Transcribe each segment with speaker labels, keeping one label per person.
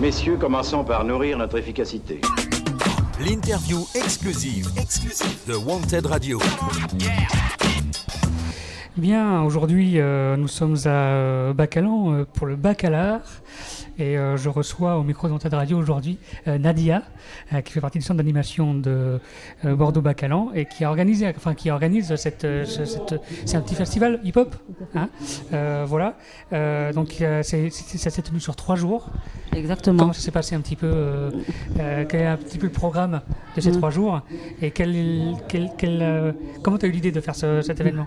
Speaker 1: Messieurs, commençons par nourrir notre efficacité.
Speaker 2: L'interview exclusive, exclusive de Wanted Radio.
Speaker 3: Bien, aujourd'hui, euh, nous sommes à euh, Bacalan euh, pour le Bacalar. Et euh, je reçois au micro de Wanted Radio aujourd'hui euh, Nadia, euh, qui fait partie du centre d'animation de Bordeaux-Bacalan et qui, a organisé, enfin, qui organise cette, ce- cette- c'est un petit festival hip-hop. hein. Euh, voilà. Euh, donc, euh, c'est- c'est- ça s'est tenu sur trois jours.
Speaker 4: Exactement.
Speaker 3: Comment ça s'est passé un petit peu euh, euh, Quel est un petit peu le programme de ces
Speaker 4: Mm.
Speaker 3: trois jours Et quel, quel, quel, euh, comment tu as eu l'idée de faire ce- cet événement?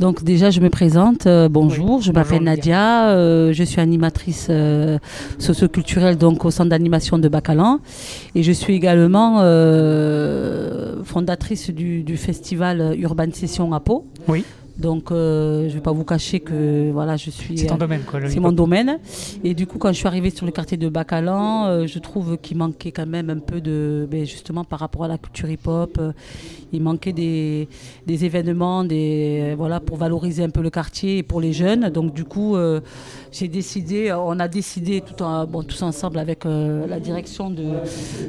Speaker 4: Donc déjà, je me présente. euh, bonjour, je
Speaker 3: bonjour,
Speaker 4: m'appelle
Speaker 3: Nadia.
Speaker 4: Nadia. euh, je suis animatrice euh, socioculturelle donc au centre d'animation de Bacalan, et je suis également euh, fondatrice du, du festival Urban Session à Pau.
Speaker 3: Oui.
Speaker 4: Donc, euh, je ne vais pas vous cacher que voilà, je suis.
Speaker 3: C'est ton
Speaker 4: euh,
Speaker 3: domaine, quoi.
Speaker 4: C'est mon domaine. Et du coup, quand je suis arrivée sur le quartier de Bacalan, euh, je trouve qu'il manquait quand même un peu de. ben, justement, par rapport à la culture hip-hop, euh, il manquait des, des événements des, voilà, pour valoriser un peu le quartier et pour les jeunes. Donc, du coup, j'ai décidé, on a décidé tout en- bon, tous ensemble avec la direction de,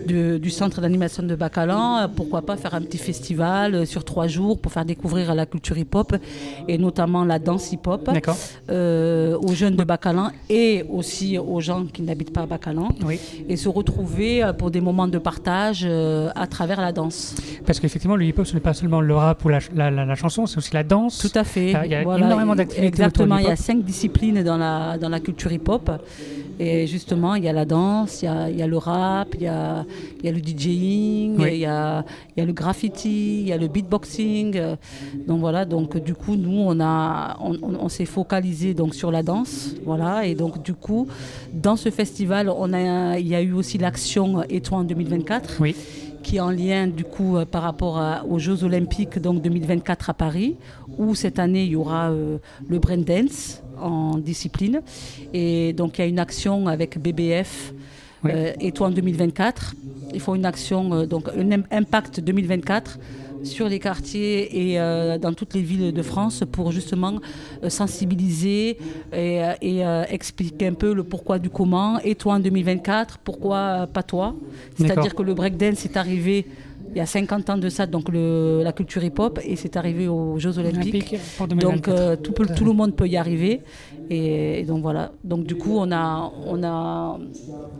Speaker 4: de- du centre d'animation de Bacalan, pourquoi pas faire un petit festival sur trois jours pour faire découvrir la culture hip-hop et notamment la danse hip-hop euh, aux jeunes de Bacalan et aussi aux gens qui n'habitent pas à Bacalan
Speaker 3: Oui.
Speaker 4: et se retrouver euh, pour des moments de partage euh, à travers la danse.
Speaker 3: Parce qu'effectivement, le hip-hop, ce n'est pas seulement le rap ou la, la, la- la chanson, c'est aussi la danse.
Speaker 4: Tout à fait.
Speaker 3: Il y a énormément d'activités
Speaker 4: Exactement, il y a cinq disciplines dans la, dans la culture hip-hop. Et justement, il y a la danse, il y a, il y a le rap, il y a, il y a le DJing,
Speaker 3: Oui.
Speaker 4: il, y a, il y a le graffiti, il y a le beatboxing. euh, Donc voilà, donc du coup, nous, on, a, on, on- on s'est focalisé donc, sur la danse. Voilà, et donc du coup, dans ce festival, on a, il y a eu aussi l'action Étoile en 2024
Speaker 3: Oui.
Speaker 4: Qui est en lien du coup euh, par rapport à- aux Jeux Olympiques donc 2024 à Paris, où cette année il y aura euh, le braindance en discipline. Et donc il y a une action avec BBF
Speaker 3: Oui.
Speaker 4: euh, et toi en 2024. Ils font une action, donc un im- impact 2024 sur les quartiers et euh, dans toutes les villes de France pour justement euh, sensibiliser et, euh, et, euh, expliquer un peu le pourquoi du comment. Et toi en 2024, pourquoi pas toi? C'est-à-dire que le breakdance est arrivé il y a 50 ans de ça, donc le- la culture hip-hop, et c'est arrivé aux Jeux Olympiques.
Speaker 3: Olympique pour
Speaker 4: Donc
Speaker 3: 2024.
Speaker 4: euh, tout, peut-
Speaker 3: Tout à
Speaker 4: tout le monde peut y arriver. Et, et donc voilà. Donc du coup, on, a, on, a,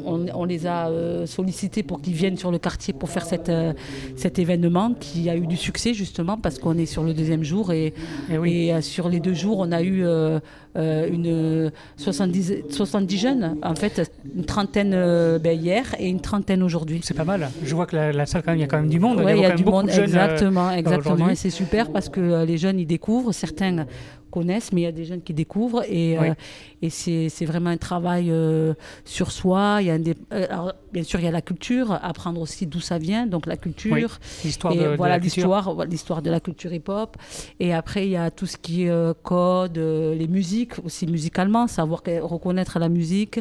Speaker 4: on, on les a euh, sollicités pour qu'ils viennent sur le quartier pour faire cette, euh, cet événement qui a eu du succès justement parce qu'on est sur le deuxième jour. Et,
Speaker 3: Eh oui.
Speaker 4: et, euh, sur les deux jours, on a eu une 70, 70 jeunes. En fait, une trentaine ben, hier et une trentaine aujourd'hui.
Speaker 3: C'est pas mal. Je vois que la, la salle, quand même, il y a quand même du monde.
Speaker 4: Ouais, il y a
Speaker 3: même
Speaker 4: du
Speaker 3: beaucoup
Speaker 4: monde, exactement, exactement. Et c'est super parce que les jeunes, ils découvrent. Certains connaissent, mais il y a des jeunes qui découvrent. Et,
Speaker 3: Oui.
Speaker 4: euh, et c'est c'est vraiment un travail euh, sur soi. Il y a un dé- euh, alors, bien sûr, il y a la culture, apprendre aussi d'où ça vient, donc la culture.
Speaker 3: Oui, l'histoire de, de
Speaker 4: voilà
Speaker 3: la culture.
Speaker 4: l'histoire, l'histoire de la culture hip-hop. Et après, il y a tout ce qui est euh, code, les musiques aussi musicalement, savoir reconnaître la musique.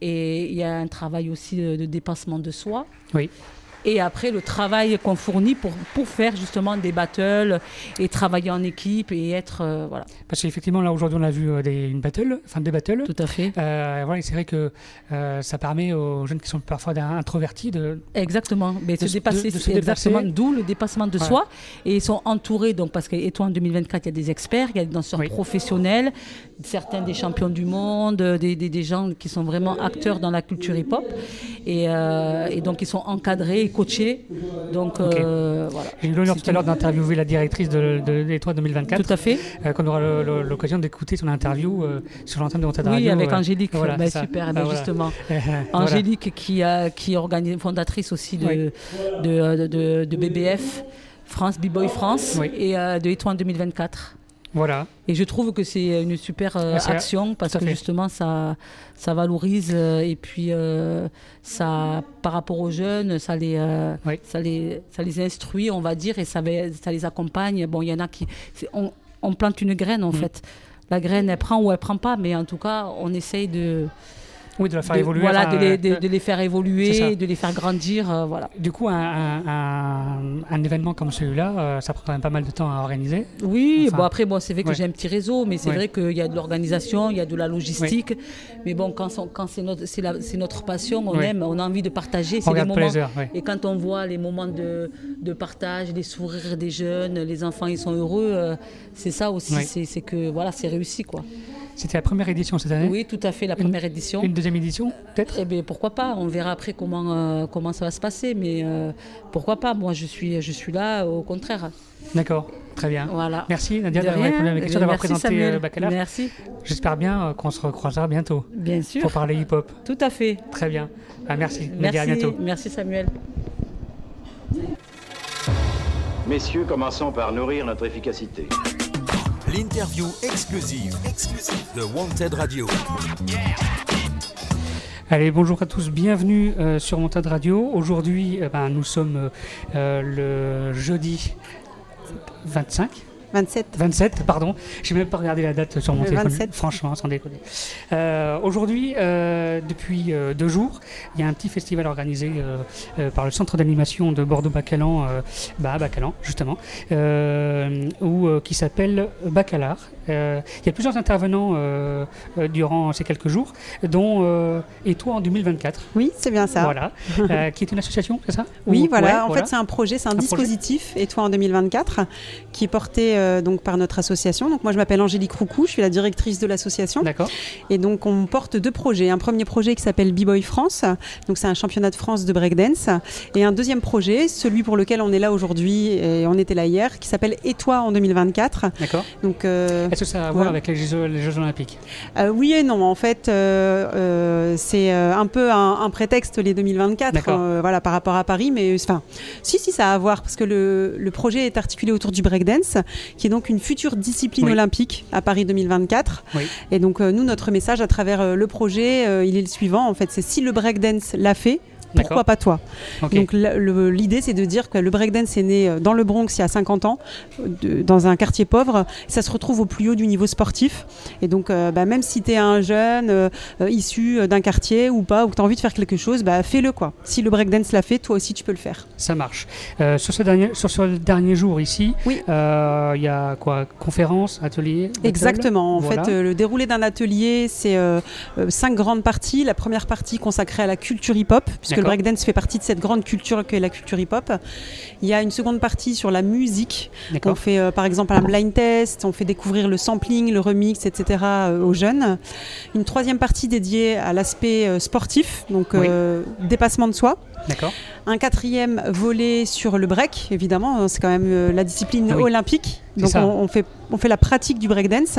Speaker 4: Et il y a un travail aussi euh, de dépassement de soi.
Speaker 3: Oui.
Speaker 4: Et après, le travail qu'on fournit pour, pour faire justement des battles et travailler en équipe et être. euh, voilà,
Speaker 3: Parce qu'effectivement, là, aujourd'hui, on a vu euh, des, une battle, enfin des battles.
Speaker 4: tout à fait.
Speaker 3: Euh, voilà, et c'est vrai que euh, ça permet aux jeunes qui sont parfois introvertis de.
Speaker 4: Exactement. Mais
Speaker 3: De
Speaker 4: se
Speaker 3: se-
Speaker 4: dépasser,
Speaker 3: de- de se
Speaker 4: exactement d'où le dépassement de
Speaker 3: Voilà.
Speaker 4: soi. Et ils sont entourés, donc, parce qu'Étoile en 2024, il y a des experts, il y a des danseurs
Speaker 3: Oui.
Speaker 4: professionnels, certains des champions du monde, des, des, des gens qui sont vraiment acteurs dans la culture hip-hop. Et, et donc, ils sont encadrés et coachés. Donc, euh, voilà.
Speaker 3: J'ai eu l'honneur tout à l'heure d'interviewer la directrice de, de l'Étoile 2024.
Speaker 4: Tout à fait.
Speaker 3: euh, qu'on aura l'occasion d'écouter son interview euh, sur l'antenne de Wanted
Speaker 4: Oui, avec
Speaker 3: euh,
Speaker 4: Angélique.
Speaker 3: voilà, ça.
Speaker 4: super,
Speaker 3: Ah, voilà.
Speaker 4: justement. Angélique qui, a, qui est fondatrice aussi de,
Speaker 3: Oui.
Speaker 4: de, de- BBF, France B-Boy France,
Speaker 3: Oui.
Speaker 4: et euh, de Étoile 2024.
Speaker 3: Voilà.
Speaker 4: Et je trouve que c'est une super euh,
Speaker 3: Ah,
Speaker 4: action parce que justement ça, ça valorise euh, et puis euh, ça, par rapport aux jeunes, ça les, euh,
Speaker 3: Oui.
Speaker 4: ça les, ça les instruit, on va dire, et ça, ça les accompagne. Bon, il y en a qui, on, on plante une graine en
Speaker 3: Mm.
Speaker 4: fait. La graine, elle prend ou elle prend pas, mais en tout cas, on essaye de
Speaker 3: Oui, de la faire
Speaker 4: de-
Speaker 3: évoluer.
Speaker 4: Voilà,
Speaker 3: enfin,
Speaker 4: de, les,
Speaker 3: euh,
Speaker 4: de, de les faire évoluer, de les faire grandir. euh, voilà.
Speaker 3: Du coup, un, un- un- un événement comme celui-là, euh, ça prend quand même pas mal de temps à organiser.
Speaker 4: Oui,
Speaker 3: Enfin,
Speaker 4: bon après, bon, c'est vrai que
Speaker 3: ouais.
Speaker 4: j'ai un petit réseau, mais c'est
Speaker 3: Ouais.
Speaker 4: vrai qu'il y a de l'organisation, il y a de la logistique. Mais bon, quand, on- quand c'est notre, c'est la- c'est notre passion, on aime, on a envie de partager.
Speaker 3: On
Speaker 4: C'est des moments.
Speaker 3: heures. ouais.
Speaker 4: Et quand on voit les moments de, de partage, les sourires des jeunes, les enfants ils sont heureux, euh, c'est ça aussi, c'est c'est que voilà, c'est réussi quoi.
Speaker 3: C'était la première édition cette année.
Speaker 4: Oui, tout à fait, la première édition.
Speaker 3: Une deuxième édition, peut-être
Speaker 4: Eh bien, pourquoi pas On verra après comment, euh, comment ça va se passer, mais euh, pourquoi pas Moi, je suis, je suis là, au contraire.
Speaker 3: D'accord, très bien.
Speaker 4: Voilà.
Speaker 3: Merci Nadia d'avoir
Speaker 4: rien.
Speaker 3: répondu à mes questions,
Speaker 4: bien,
Speaker 3: d'avoir
Speaker 4: merci,
Speaker 3: présenté
Speaker 4: Samuel.
Speaker 3: euh, Bacalar.
Speaker 4: Merci,
Speaker 3: J'espère bien euh, qu'on se recroisera bientôt
Speaker 4: bien sûr.
Speaker 3: pour parler hip-hop.
Speaker 4: Tout à fait.
Speaker 3: Très bien. Ah, merci. Nadia, à
Speaker 4: Merci,
Speaker 3: bientôt.
Speaker 4: merci Samuel.
Speaker 1: Messieurs, commençons par nourrir notre efficacité.
Speaker 2: L'interview exclusive, de Wanted Radio.
Speaker 3: Allez, bonjour à tous, bienvenue euh, sur Montade Radio. Aujourd'hui, euh, ben, nous sommes euh, le jeudi 25
Speaker 5: 27.
Speaker 3: 27, pardon. J'ai même pas regardé la date sur mon téléphone.
Speaker 5: 27.
Speaker 3: Franchement, sans déconner. Euh, Aujourd'hui, euh, depuis euh, deux jours, il y a un petit festival organisé par le centre d'animation de Bordeaux-Bacalan, bah, Bacalan, justement, où, qui s'appelle Bacalar. Il y a plusieurs intervenants durant ces quelques jours, dont Et toi en 2024.
Speaker 5: Oui, c'est bien ça.
Speaker 3: Voilà. Qui est une association, c'est ça?
Speaker 5: Oui,
Speaker 3: Ou-
Speaker 5: voilà.
Speaker 3: ouais,
Speaker 5: en fait, c'est un projet, c'est un,
Speaker 3: Un projet.
Speaker 5: dispositif, Et toi en 2024, qui est porté euh, donc par notre association. Donc moi, je m'appelle Angélique Roucou, je suis la directrice de l'association.
Speaker 3: D'accord.
Speaker 5: Et donc, on porte deux projets. Un premier projet qui s'appelle B-Boy France, donc c'est un championnat de France de breakdance. Et un deuxième projet, celui pour lequel on est là aujourd'hui et on était là hier, qui s'appelle Et toi en 2024.
Speaker 3: D'accord.
Speaker 5: Donc, euh,
Speaker 3: Est-ce que ça a à voir
Speaker 5: Ouais.
Speaker 3: avec les Jeux, les Jeux Olympiques?
Speaker 5: Euh, oui et non. En fait, c'est un peu un, un prétexte les 2024,
Speaker 3: D'accord.
Speaker 5: euh, voilà, par rapport à Paris. Mais enfin, si, si, ça a à voir parce que le, le projet est articulé autour du breakdance, qui est donc une future discipline
Speaker 3: Oui.
Speaker 5: olympique à Paris 2024.
Speaker 3: Oui.
Speaker 5: Et donc, euh, nous, notre message à travers euh, le projet, euh, il est le suivant. En fait, c'est si le breakdance l'a fait. Pourquoi pas toi. Donc l'idée c'est de dire que le breakdance est né euh, dans le Bronx il y a 50 ans, de- dans un quartier pauvre. Ça se retrouve au plus haut du niveau sportif. Et donc euh, bah, même si tu es un jeune euh, issu d'un quartier ou pas, ou que tu as envie de faire quelque chose, bah, fais-le quoi. Si le breakdance l'a fait, toi aussi tu peux le faire.
Speaker 3: Ça marche. Euh, sur, ce dernier, sur ce dernier jour ici,
Speaker 5: Oui.
Speaker 3: il y a quoi? Conférence, atelier
Speaker 5: Exactement. En
Speaker 3: Voilà.
Speaker 5: fait, le déroulé d'un atelier, c'est cinq grandes parties. La première partie consacrée à la culture hip-hop, puisque le breakdance fait partie de cette grande culture qu'est la culture hip-hop. Il y a une seconde partie sur la musique. On fait euh, par exemple un blind test, on fait découvrir le sampling, le remix, etc. euh, aux jeunes. Une troisième partie dédiée à l'aspect euh, sportif, donc
Speaker 3: Oui.
Speaker 5: dépassement de soi.
Speaker 3: D'accord.
Speaker 5: Un quatrième volet sur le break, évidemment, euh, c'est quand même euh, la discipline
Speaker 3: Oui.
Speaker 5: olympique. Donc on, on fait, on fait la pratique du breakdance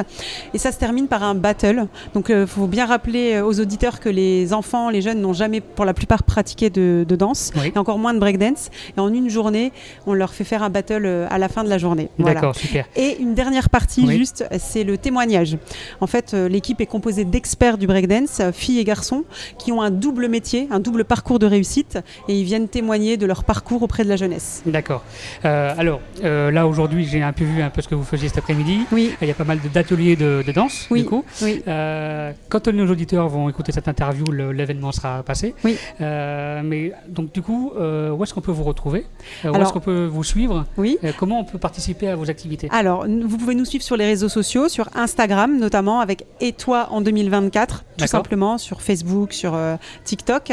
Speaker 5: et ça se termine par un battle. Donc il faut bien rappeler euh, aux auditeurs que les enfants, les jeunes n'ont jamais pour la plupart pratiqué de, de danse
Speaker 3: Oui.
Speaker 5: et encore moins de breakdance. Et en une journée, on leur fait faire un battle euh, à la fin de la journée. Voilà.
Speaker 3: D'accord, super.
Speaker 5: Et une dernière partie,
Speaker 3: Oui.
Speaker 5: juste, c'est le témoignage. En fait, euh, l'équipe est composée d'experts du breakdance, euh, filles et garçons, qui ont un double métier, un double parcours de réussite, et ils viennent témoigner de leur parcours auprès de la jeunesse.
Speaker 3: D'accord. Euh, alors, euh, là aujourd'hui, j'ai un peu vu un peu ce que vous faisiez cet après-midi.
Speaker 5: Oui,
Speaker 3: Il y a pas mal d'ateliers de, de danse,
Speaker 5: Oui.
Speaker 3: du coup.
Speaker 5: oui.
Speaker 3: Euh, quand nos auditeurs vont écouter cette interview, l'événement sera passé.
Speaker 5: Oui.
Speaker 3: Euh, mais donc, du coup, euh, où est-ce qu'on peut vous retrouver? Euh, Où est-ce qu'on peut vous suivre?
Speaker 5: Oui.
Speaker 3: Euh, Comment on peut participer à vos activités?
Speaker 5: Alors, vous pouvez nous suivre sur les réseaux sociaux, sur Instagram notamment, avec Et toi en 2024, tout simplement, sur Facebook, sur euh, TikTok.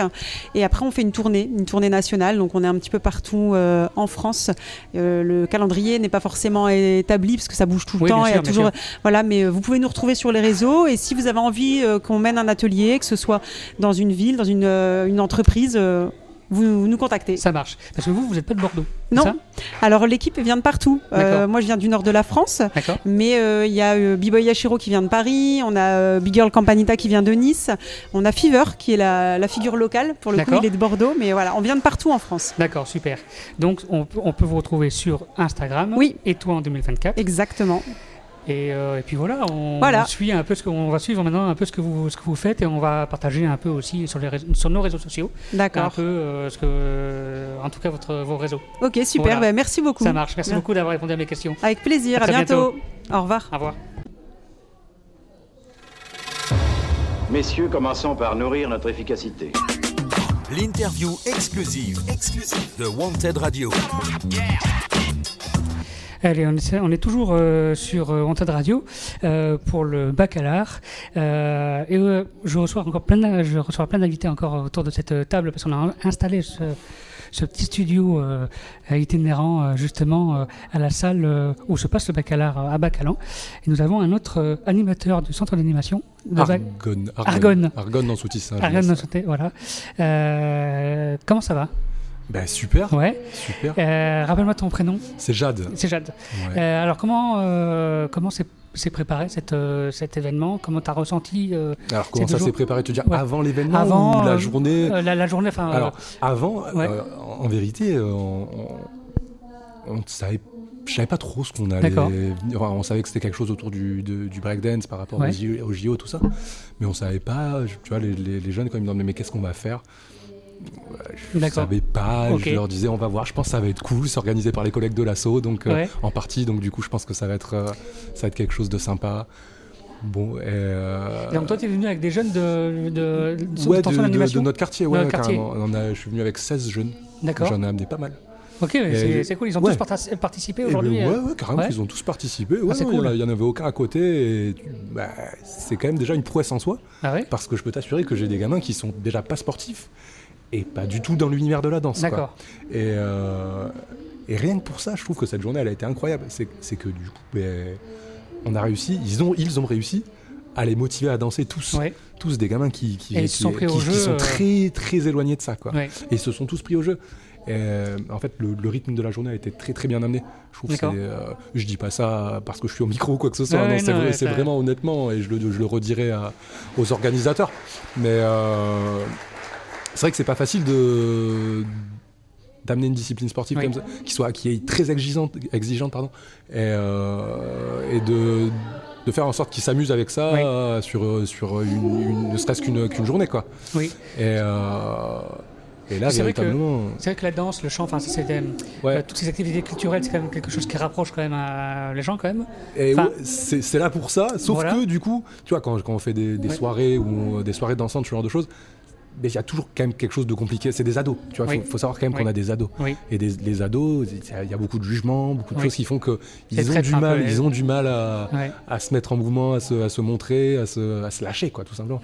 Speaker 5: Et après, on fait une tournée, une tournée nationale, donc on est un petit peu partout euh, en France. Euh, le calendrier n'est pas forcément établi parce que ça bouge tout le
Speaker 3: Oui,
Speaker 5: temps.
Speaker 3: bien
Speaker 5: il y a toujours, voilà, mais euh, vous pouvez nous retrouver sur les réseaux. Et si vous avez envie qu'on mène un atelier, que ce soit dans une ville, dans une, une entreprise, vous, nous contactez.
Speaker 3: Ça marche. Parce que vous, vous n'êtes pas de Bordeaux.
Speaker 5: Non.
Speaker 3: ça?
Speaker 5: Alors l'équipe vient de partout. Euh, moi, je viens du nord de la France.
Speaker 3: D'accord.
Speaker 5: Mais euh, il y a euh, B-Boy Yashiro qui vient de Paris, on a euh, Big Girl Campanita qui vient de Nice, on a Fever qui est la, la figure locale, pour le coup il est de Bordeaux, mais voilà, on vient de partout en France.
Speaker 3: D'accord, super. Donc, on, on peut vous retrouver sur Instagram.
Speaker 5: Oui.
Speaker 3: Et toi en 2024.
Speaker 5: Exactement.
Speaker 3: Et, euh, et puis voilà, on,
Speaker 5: Voilà.
Speaker 3: on suit un peu ce que, on va suivre maintenant un peu ce que vous ce que vous faites et on va partager un peu aussi sur les réseaux- sur nos réseaux sociaux un
Speaker 5: D'accord.
Speaker 3: peu euh, ce que en tout cas votre vos réseaux.
Speaker 5: Ok, super,
Speaker 3: Voilà.
Speaker 5: bah, merci beaucoup.
Speaker 3: Ça marche. Merci
Speaker 5: Bien.
Speaker 3: beaucoup d'avoir répondu à mes questions.
Speaker 5: Avec plaisir,
Speaker 3: À
Speaker 5: bientôt. Au revoir.
Speaker 3: Au revoir.
Speaker 1: Messieurs, commençons par nourrir notre efficacité.
Speaker 2: L'interview exclusive, exclusive de Wanted Radio.
Speaker 3: Allez, on est, on est toujours euh, sur euh, Wanted Radio euh, pour le baccalauréat. Euh, et euh, je reçois encore plein, de- je reçois plein d'invités encore autour de cette euh, table parce qu'on a installé ce, ce petit studio euh, itinérant euh, justement euh, à la salle euh, où se passe le baccalauréat à Bacalan. Et nous avons un autre euh, animateur du centre d'animation. Bac-
Speaker 6: Argonne.
Speaker 3: Argonne.
Speaker 6: Argonne dans jeunesse.
Speaker 3: Santé, voilà. Euh, comment ça va?
Speaker 6: Ben, super.
Speaker 3: Ouais.
Speaker 6: Super.
Speaker 3: Euh, Rappelle-moi ton prénom.
Speaker 6: C'est Jade.
Speaker 3: C'est Jade.
Speaker 6: Ouais.
Speaker 3: Euh, alors comment euh, comment s'est préparé cette, cet événement? Comment tu as ressenti
Speaker 6: Alors, comment ça s'est préparé? Tu veux dire
Speaker 3: Ouais.
Speaker 6: avant l'événement
Speaker 3: Avant,
Speaker 6: ou la journée?
Speaker 3: la, la journée enfin,
Speaker 6: Alors, avant,
Speaker 3: ouais.
Speaker 6: en en vérité, on, on, on savait, je savais pas trop ce qu'on allait. Enfin, on savait que c'était quelque chose autour du, de- du breakdance par rapport
Speaker 3: Ouais.
Speaker 6: aux, JO, tout ça. Mais on savait pas, tu vois, les, les- les jeunes, quand ils me mais qu'est-ce qu'on va faire? Je savais pas, je leur disais, on va voir, je pense que ça va être cool, c'est organisé par les collègues de l'assaut, donc euh, en partie, donc du coup, je pense que ça va être, euh, ça va être quelque chose de sympa. Bon, et, euh,
Speaker 3: donc toi tu es venu avec des jeunes de, de,
Speaker 6: ouais, notre quartier, ouais,
Speaker 3: quartier.
Speaker 6: carrément. On a- je suis venu avec 16 jeunes,
Speaker 3: D'accord.
Speaker 6: j'en ai amené pas mal.
Speaker 3: Ok, c'est cool. Ils ont
Speaker 6: ouais.
Speaker 3: tous partic- participé
Speaker 6: Eh
Speaker 3: aujourd'hui.
Speaker 6: ben, ouais,
Speaker 3: euh,
Speaker 6: ouais, carrément,
Speaker 3: ouais.
Speaker 6: ils ont tous participé. Ouais,
Speaker 3: Ah, cool.
Speaker 6: a- il y en avait aucun à côté. Et bah, c'est quand même déjà une prouesse en soi,
Speaker 3: Ah
Speaker 6: parce que je peux t'assurer que j'ai des gamins qui sont déjà pas sportifs et pas du tout dans l'univers de la danse.
Speaker 3: D'accord.
Speaker 6: Et, euh, et rien que pour ça, je trouve que cette journée, elle a été incroyable. C'est que du coup, ben, on a réussi, ils ont, ils ont réussi à les motiver à danser tous.
Speaker 3: Ouais.
Speaker 6: Tous des gamins qui, qui, qui-
Speaker 3: sont
Speaker 6: qui-
Speaker 3: jeu, euh.
Speaker 6: très, très éloignés de ça. Quoi.
Speaker 3: Ouais.
Speaker 6: Et ils se sont tous pris au jeu. Et, euh, en fait, le, le rythme de la journée a été très très bien amené. Je trouve que euh, je dis pas ça parce que je suis au micro ou quoi que ce soit.
Speaker 3: Ouais,
Speaker 6: c'est vrai-
Speaker 3: ouais,
Speaker 6: vraiment honnêtement, et je le, je le redirai à- aux organisateurs. Mais euh, c'est vrai que c'est pas facile de d'amener une discipline sportive
Speaker 3: Oui.
Speaker 6: comme ça, qui soit qui est très exigeante, exigeante pardon, et, euh, et de de faire en sorte qu'ils s'amusent avec ça
Speaker 3: Oui.
Speaker 6: euh, sur sur une, une- ne serait-ce qu'une qu'une journée quoi.
Speaker 3: Oui.
Speaker 6: Et, euh, et là,
Speaker 3: C'est vrai que- vrai que la danse, le chant, enfin, euh,
Speaker 6: Ouais.
Speaker 3: euh, toutes ces activités culturelles, c'est quand même quelque chose qui rapproche quand même à- les gens quand même.
Speaker 6: Et
Speaker 3: Enfin-
Speaker 6: ouais, c'est là pour ça, sauf
Speaker 3: Voilà.
Speaker 6: que du coup, tu vois, quand, quand on fait des, des
Speaker 3: Ouais.
Speaker 6: soirées ou euh, des soirées dansantes, ce genre de choses, mais il y a toujours quand même quelque chose de compliqué. C'est des ados, tu vois. Il
Speaker 3: Oui.
Speaker 6: faut, faut savoir quand même
Speaker 3: Oui.
Speaker 6: qu'on a des ados.
Speaker 3: Oui.
Speaker 6: Et des, les ados, il y a beaucoup de jugements, beaucoup de choses qui font que
Speaker 3: C'est
Speaker 6: ils ont du
Speaker 3: peu
Speaker 6: mal, ils ont du mal à, se mettre en mouvement, à se, à se montrer, à se, à se lâcher, quoi, tout simplement.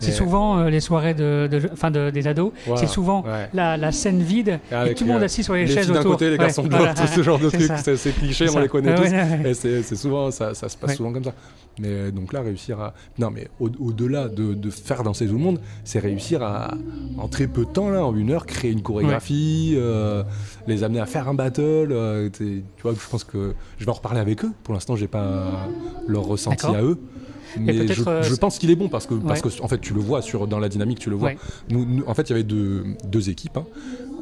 Speaker 3: C'est souvent euh, les soirées de, de- des ados.
Speaker 6: Voilà.
Speaker 3: C'est souvent
Speaker 6: Ouais.
Speaker 3: la, la scène vide et tout le monde
Speaker 6: euh,
Speaker 3: assis sur les,
Speaker 6: Les
Speaker 3: chaises
Speaker 6: filles d'un
Speaker 3: autour.
Speaker 6: côté, les
Speaker 3: Ouais,
Speaker 6: garçons de
Speaker 3: voilà.
Speaker 6: l'autre, ce genre de trucs, c'est cliché, on les connaît tous. Et c'est souvent, ça, se passe souvent comme ça. Mais euh, donc là, réussir à. Non, mais au- au-delà de, de faire danser tout le monde, c'est réussir à, en très peu de temps, là, en une heure, créer une chorégraphie, euh, les amener à faire un battle. euh, tu vois, je pense que je vais en reparler avec eux. Pour l'instant, j'ai pas leur ressenti à eux. Mais je,
Speaker 3: euh,
Speaker 6: je pense qu'il est bon parce que, parce que en fait tu le vois sur, dans la dynamique, tu le vois.
Speaker 3: Ouais.
Speaker 6: Nous, nous- en fait, il y avait deux, deux équipes. hein.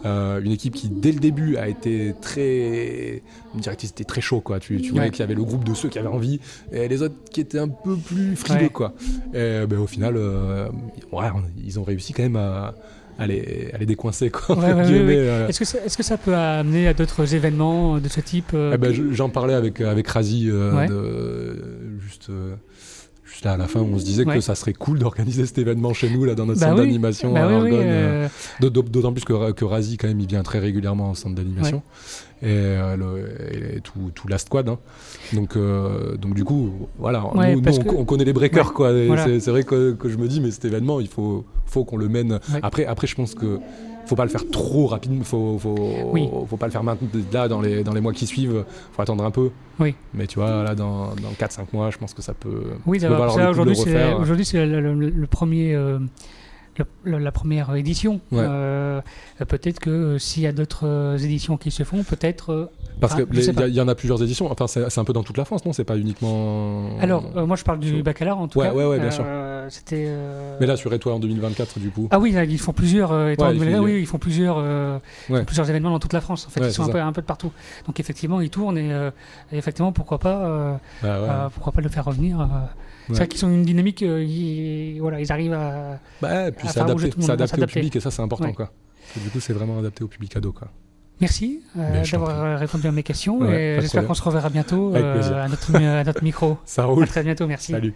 Speaker 6: Euh, une équipe qui, dès le début, a été très. Directrice était très chaud, quoi. Tu, tu voyais
Speaker 3: Ouais.
Speaker 6: qu'il y avait le groupe de ceux qui avaient envie et les autres qui étaient un peu plus frileux,
Speaker 3: Ouais.
Speaker 6: quoi. Et ben, au final, euh, ouais, ils ont réussi quand même à, à les, à les décoincer, quoi. Euh.
Speaker 3: Est-ce que, ça- est-ce que ça peut amener à d'autres événements de ce type
Speaker 6: Eh ben, J'en parlais avec, avec Razi de- juste, juste là à la fin, on se disait
Speaker 3: Ouais.
Speaker 6: que ça serait cool d'organiser cet événement chez nous, là, dans notre
Speaker 3: Bah
Speaker 6: centre
Speaker 3: oui.
Speaker 6: d'animation
Speaker 3: Bah
Speaker 6: à
Speaker 3: oui,
Speaker 6: euh,
Speaker 3: euh,
Speaker 6: D'aut- D'autant plus que, que Razi, quand même, il vient très régulièrement en centre d'animation. Et, euh, le- et tout, tout la squad. hein. Donc, euh, donc, du coup, voilà.
Speaker 3: Ouais,
Speaker 6: nous, on,
Speaker 3: que-
Speaker 6: on connaît les breakers, quoi.
Speaker 3: Voilà.
Speaker 6: C'est vrai que, que je me dis, mais cet événement, il faut, faut qu'on le mène. Après, après, je pense que. Faut pas le faire trop rapidement, faut, faut,
Speaker 3: Oui.
Speaker 6: faut pas le faire maintenant, là dans les, dans les mois qui suivent, faut attendre un peu.
Speaker 3: Oui.
Speaker 6: Mais tu vois, là dans, dans 4-5 mois, je pense que ça peut,
Speaker 3: Oui,
Speaker 6: ça
Speaker 3: aujourd'hui, c'est
Speaker 6: refaire.
Speaker 3: aujourd'hui, c'est le, le- le premier, euh, le- la première édition.
Speaker 6: Ouais.
Speaker 3: Euh, peut-être que euh, s'il y a d'autres euh, éditions qui se font, peut-être.
Speaker 6: Parce
Speaker 3: enfin,
Speaker 6: qu'il y, en a plusieurs éditions, enfin c'est un peu dans toute la France, non? C'est pas uniquement...
Speaker 3: Alors, euh, moi, je parle du baccalauréat en tout
Speaker 6: Ouais,
Speaker 3: cas.
Speaker 6: ouais, ouais, bien sûr.
Speaker 3: Euh, C'était. euh,
Speaker 6: Mais là sur Étoile en 2024 du coup.
Speaker 3: Ah oui, là, ils font plusieurs.
Speaker 6: Ouais, ils font-
Speaker 3: oui, ils font plusieurs, plusieurs événements dans toute la France. En fait, ils sont un peu, un peu de partout. Donc effectivement, ils tournent et, et effectivement, pourquoi pas,
Speaker 6: Bah
Speaker 3: pourquoi pas le faire revenir. C'est vrai qu'ils sont une dynamique. ils, voilà, ils arrivent à.
Speaker 6: Bah, puis
Speaker 3: à
Speaker 6: c'est adapté,
Speaker 3: à
Speaker 6: adapté au public et ça c'est important
Speaker 3: Ouais.
Speaker 6: quoi. Du coup c'est vraiment adapté au public ado quoi.
Speaker 3: Merci euh, d'avoir euh, répondu à mes questions
Speaker 6: Ouais,
Speaker 3: et j'espère qu'on se reverra bientôt euh, à, notre, à notre micro.
Speaker 6: Ça
Speaker 3: À
Speaker 6: roule.
Speaker 3: très bientôt, merci.
Speaker 6: Salut.